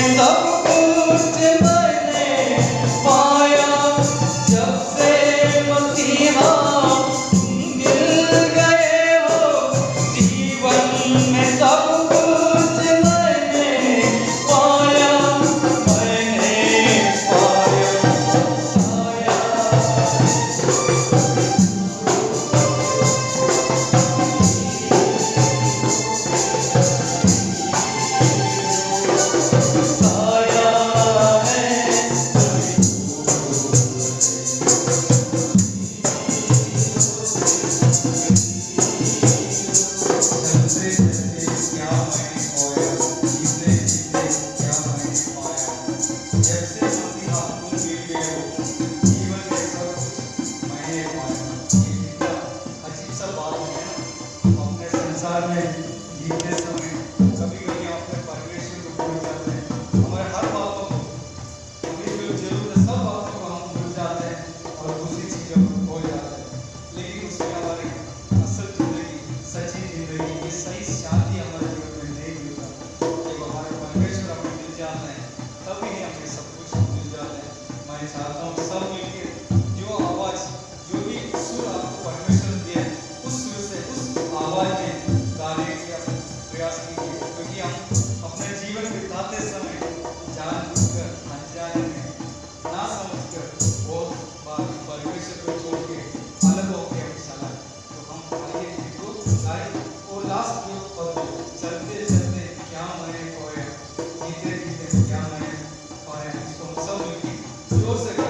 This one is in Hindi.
And the संसार में जीते समय जीवन बिताते समय जानबूझकर, अनजाने में ना समझकर बहुत बार परमेश्वर को छोड़ के अलग होकर हम चला तो हम आइए को लाए और लास्ट जो पद चलते चलते क्या मरे खोए जीते जीते क्या मरे खोए इसको हम सब मिलकर ज़ोर से